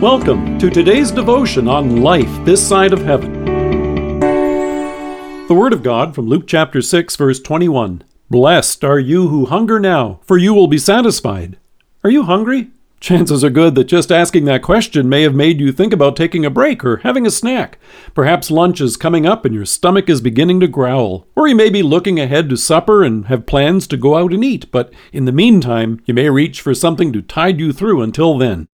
Welcome to today's devotion on life this side of heaven. The Word of God from Luke chapter 6, verse 21. Blessed are you who hunger now, for you will be satisfied. Are you hungry? Chances are good that just asking that question may have made you think about taking a break or having a snack. Perhaps lunch is coming up and your stomach is beginning to growl. Or you may be looking ahead to supper and have plans to go out and eat, but in the meantime, you may reach for something to tide you through until then.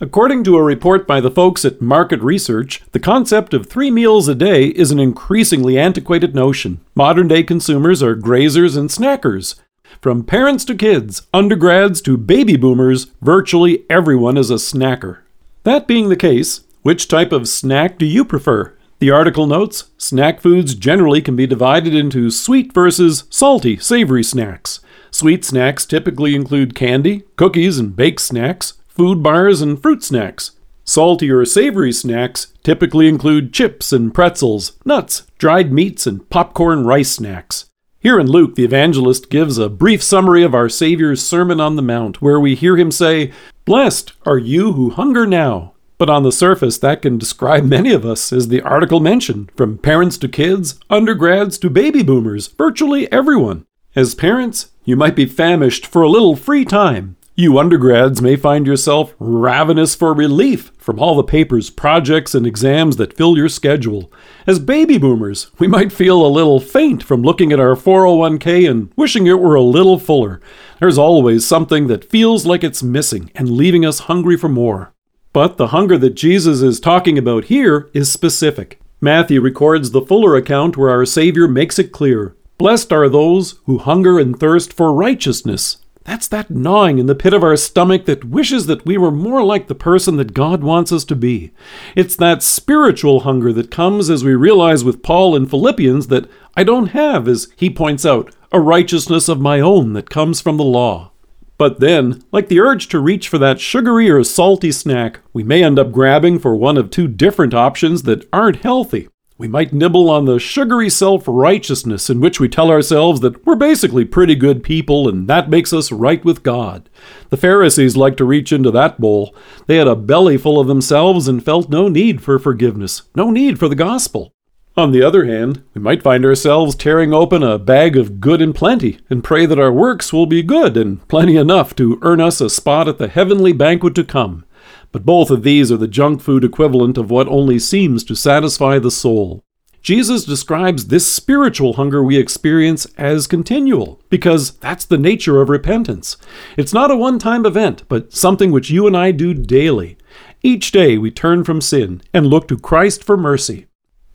According to a report by the folks at Market Research, the concept of three meals a day is an increasingly antiquated notion. Modern day consumers are grazers and snackers. From parents to kids, undergrads to baby boomers, virtually everyone is a snacker. That being the case, which type of snack do you prefer? The article notes snack foods generally can be divided into sweet versus salty, savory snacks. Sweet snacks typically include candy, cookies, and baked snacks food bars, and fruit snacks. Salty or savory snacks typically include chips and pretzels, nuts, dried meats, and popcorn rice snacks. Here in Luke, the evangelist gives a brief summary of our Savior's Sermon on the Mount, where we hear him say, Blessed are you who hunger now. But on the surface, that can describe many of us, as the article mentioned, from parents to kids, undergrads to baby boomers, virtually everyone. As parents, you might be famished for a little free time, you undergrads may find yourself ravenous for relief from all the papers, projects, and exams that fill your schedule. As baby boomers, we might feel a little faint from looking at our 401k and wishing it were a little fuller. There's always something that feels like it's missing and leaving us hungry for more. But the hunger that Jesus is talking about here is specific. Matthew records the fuller account where our Savior makes it clear Blessed are those who hunger and thirst for righteousness, that's that gnawing in the pit of our stomach that wishes that we were more like the person that God wants us to be. It's that spiritual hunger that comes as we realize with Paul in Philippians that I don't have, as he points out, a righteousness of my own that comes from the law. But then, like the urge to reach for that sugary or salty snack, we may end up grabbing for one of two different options that aren't healthy. We might nibble on the sugary self righteousness in which we tell ourselves that we're basically pretty good people and that makes us right with God. The Pharisees liked to reach into that bowl. They had a belly full of themselves and felt no need for forgiveness, no need for the gospel. On the other hand, we might find ourselves tearing open a bag of good and plenty and pray that our works will be good and plenty enough to earn us a spot at the heavenly banquet to come. But both of these are the junk food equivalent of what only seems to satisfy the soul. Jesus describes this spiritual hunger we experience as continual, because that's the nature of repentance. It's not a one time event, but something which you and I do daily. Each day we turn from sin and look to Christ for mercy.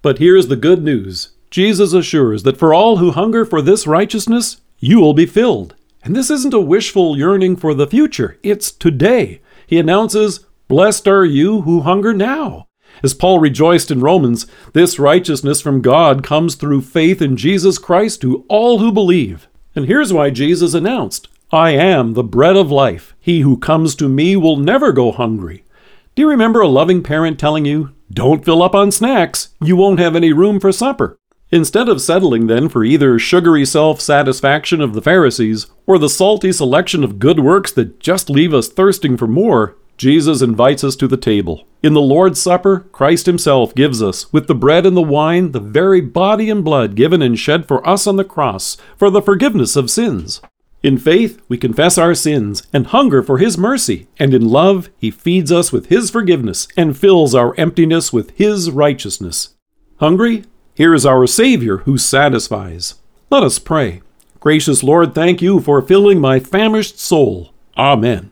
But here's the good news Jesus assures that for all who hunger for this righteousness, you will be filled. And this isn't a wishful yearning for the future, it's today. He announces, Blessed are you who hunger now. As Paul rejoiced in Romans, this righteousness from God comes through faith in Jesus Christ to all who believe. And here's why Jesus announced, I am the bread of life. He who comes to me will never go hungry. Do you remember a loving parent telling you, Don't fill up on snacks, you won't have any room for supper? Instead of settling then for either sugary self satisfaction of the Pharisees or the salty selection of good works that just leave us thirsting for more, Jesus invites us to the table. In the Lord's Supper, Christ Himself gives us, with the bread and the wine, the very body and blood given and shed for us on the cross for the forgiveness of sins. In faith, we confess our sins and hunger for His mercy, and in love, He feeds us with His forgiveness and fills our emptiness with His righteousness. Hungry? Here is our Savior who satisfies. Let us pray. Gracious Lord, thank you for filling my famished soul. Amen.